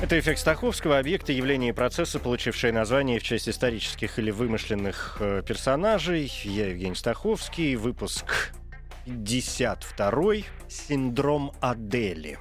Это эффект Стаховского, объекты явления и процесса, получившие название в честь исторических или вымышленных э, персонажей. Я Евгений Стаховский, выпуск 52 «Синдром Адели».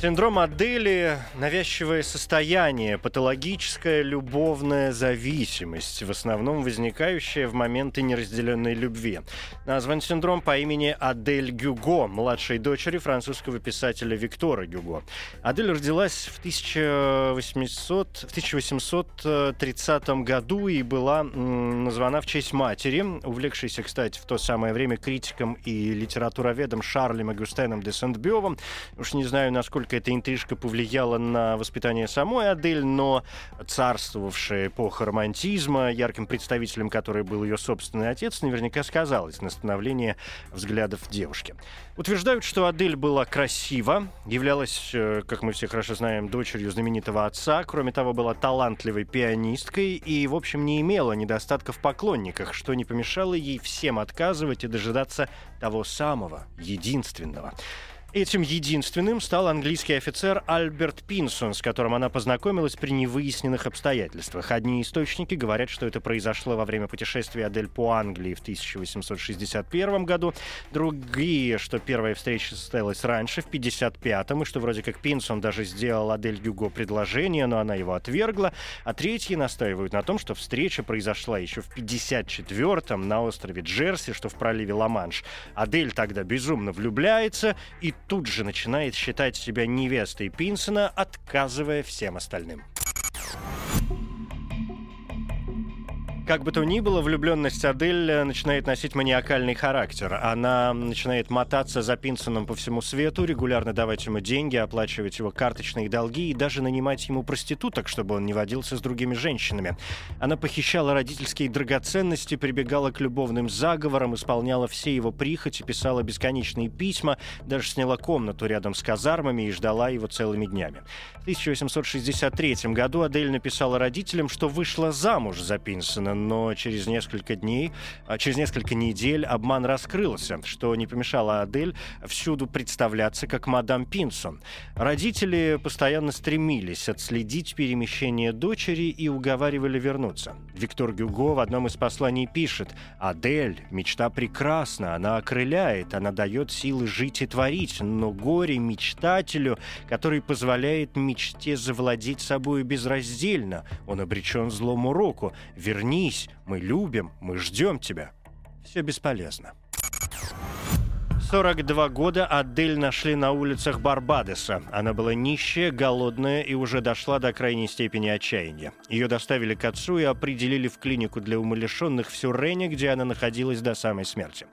Синдром Адели – навязчивое состояние, патологическая любовная зависимость, в основном возникающая в моменты неразделенной любви. Назван синдром по имени Адель Гюго, младшей дочери французского писателя Виктора Гюго. Адель родилась в, 1800, в 1830 году и была названа в честь матери, увлекшейся, кстати, в то самое время критиком и литературоведом Шарлем Агустеном де Сент-Бёвом. Уж не знаю, насколько насколько эта интрижка повлияла на воспитание самой Адель, но царствовавшая эпоха романтизма, ярким представителем которой был ее собственный отец, наверняка сказалось на становление взглядов девушки. Утверждают, что Адель была красива, являлась, э, как мы все хорошо знаем, дочерью знаменитого отца, кроме того, была талантливой пианисткой и, в общем, не имела недостатков в поклонниках, что не помешало ей всем отказывать и дожидаться того самого, единственного. Этим единственным стал английский офицер Альберт Пинсон, с которым она познакомилась при невыясненных обстоятельствах. Одни источники говорят, что это произошло во время путешествия Адель по Англии в 1861 году. Другие, что первая встреча состоялась раньше, в 1955, и что вроде как Пинсон даже сделал Адель Гюго предложение, но она его отвергла. А третьи настаивают на том, что встреча произошла еще в 1954 на острове Джерси, что в проливе Ла-Манш. Адель тогда безумно влюбляется и тут же начинает считать себя невестой Пинсона, отказывая всем остальным. Как бы то ни было, влюбленность Адель э, начинает носить маниакальный характер. Она начинает мотаться за Пинсоном по всему свету, регулярно давать ему деньги, оплачивать его карточные долги и даже нанимать ему проституток, чтобы он не водился с другими женщинами. Она похищала родительские драгоценности, прибегала к любовным заговорам, исполняла все его прихоти, писала бесконечные письма, даже сняла комнату рядом с казармами и ждала его целыми днями. В 1863 году Адель написала родителям, что вышла замуж за Пинсона, но через несколько дней, а, через несколько недель обман раскрылся, что не помешало Адель всюду представляться как мадам Пинсон. Родители постоянно стремились отследить перемещение дочери и уговаривали вернуться. Виктор Гюго в одном из посланий пишет «Адель, мечта прекрасна, она окрыляет, она дает силы жить и творить, но горе мечтателю, который позволяет мечте завладеть собой безраздельно, он обречен злому року. Вернись Вернись, мы любим, мы ждем тебя. Все бесполезно. 42 года Адель нашли на улицах Барбадоса. Она была нищая, голодная и уже дошла до крайней степени отчаяния. Ее доставили к отцу и определили в клинику для умалишенных в Сюрене, где она находилась до самой смерти.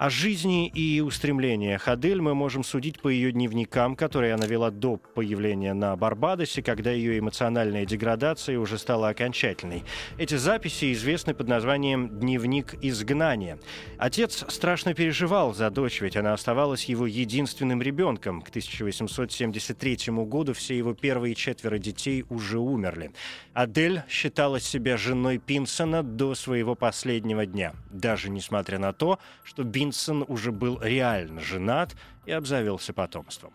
О жизни и устремлениях Адель мы можем судить по ее дневникам, которые она вела до появления на Барбадосе, когда ее эмоциональная деградация уже стала окончательной. Эти записи известны под названием «Дневник изгнания». Отец страшно переживал за дочь, ведь она оставалась его единственным ребенком. К 1873 году все его первые четверо детей уже умерли. Адель считала себя женой Пинсона до своего последнего дня, даже несмотря на то, что Бин Винсон уже был реально женат и обзавелся потомством.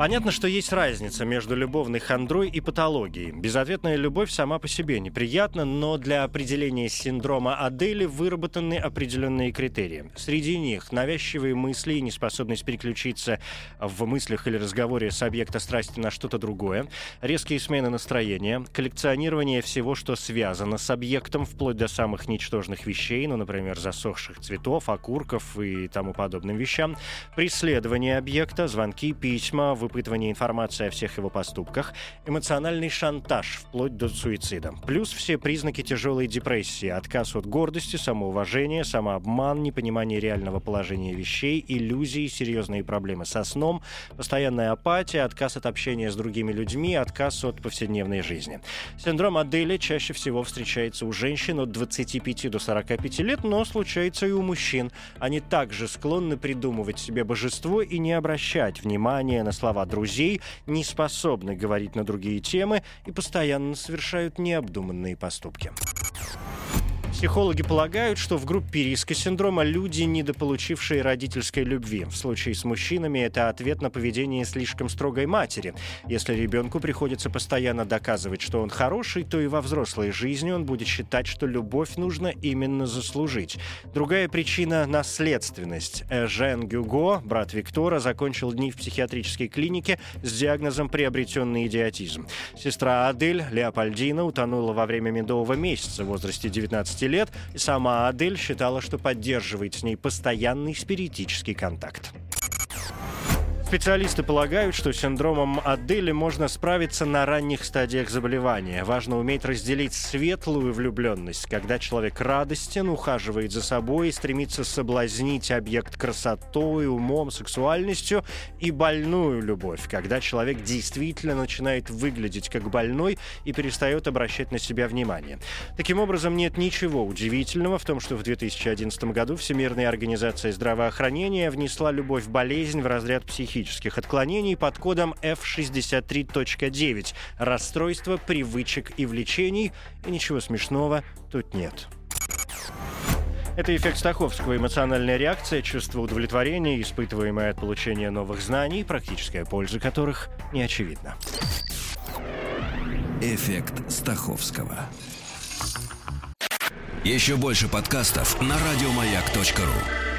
Понятно, что есть разница между любовной хандрой и патологией. Безответная любовь сама по себе неприятна, но для определения синдрома Адели выработаны определенные критерии. Среди них навязчивые мысли и неспособность переключиться в мыслях или разговоре с объекта страсти на что-то другое, резкие смены настроения, коллекционирование всего, что связано с объектом, вплоть до самых ничтожных вещей, ну, например, засохших цветов, окурков и тому подобным вещам, преследование объекта, звонки, письма, выпытывание информации о всех его поступках, эмоциональный шантаж вплоть до суицида. Плюс все признаки тяжелой депрессии, отказ от гордости, самоуважения, самообман, непонимание реального положения вещей, иллюзии, серьезные проблемы со сном, постоянная апатия, отказ от общения с другими людьми, отказ от повседневной жизни. Синдром Аделя чаще всего встречается у женщин от 25 до 45 лет, но случается и у мужчин. Они также склонны придумывать себе божество и не обращать внимания на слова друзей, не способны говорить на другие темы и постоянно совершают необдуманные поступки. Психологи полагают, что в группе риска синдрома люди, недополучившие родительской любви. В случае с мужчинами это ответ на поведение слишком строгой матери. Если ребенку приходится постоянно доказывать, что он хороший, то и во взрослой жизни он будет считать, что любовь нужно именно заслужить. Другая причина – наследственность. Жен Гюго, брат Виктора, закончил дни в психиатрической клинике с диагнозом приобретенный идиотизм. Сестра Адель, Леопольдина, утонула во время медового месяца в возрасте 19 лет, и сама Адель считала, что поддерживает с ней постоянный спиритический контакт. Специалисты полагают, что синдромом Адели можно справиться на ранних стадиях заболевания. Важно уметь разделить светлую влюбленность, когда человек радостен, ухаживает за собой и стремится соблазнить объект красотой, умом, сексуальностью, и больную любовь, когда человек действительно начинает выглядеть как больной и перестает обращать на себя внимание. Таким образом, нет ничего удивительного в том, что в 2011 году Всемирная организация здравоохранения внесла любовь-болезнь в разряд психических психических отклонений под кодом F63.9 – расстройство привычек и влечений, и ничего смешного тут нет. Это эффект Стаховского, эмоциональная реакция, чувство удовлетворения, испытываемое от получения новых знаний, практическая польза которых не очевидна. Эффект Стаховского. Еще больше подкастов на радиомаяк.ру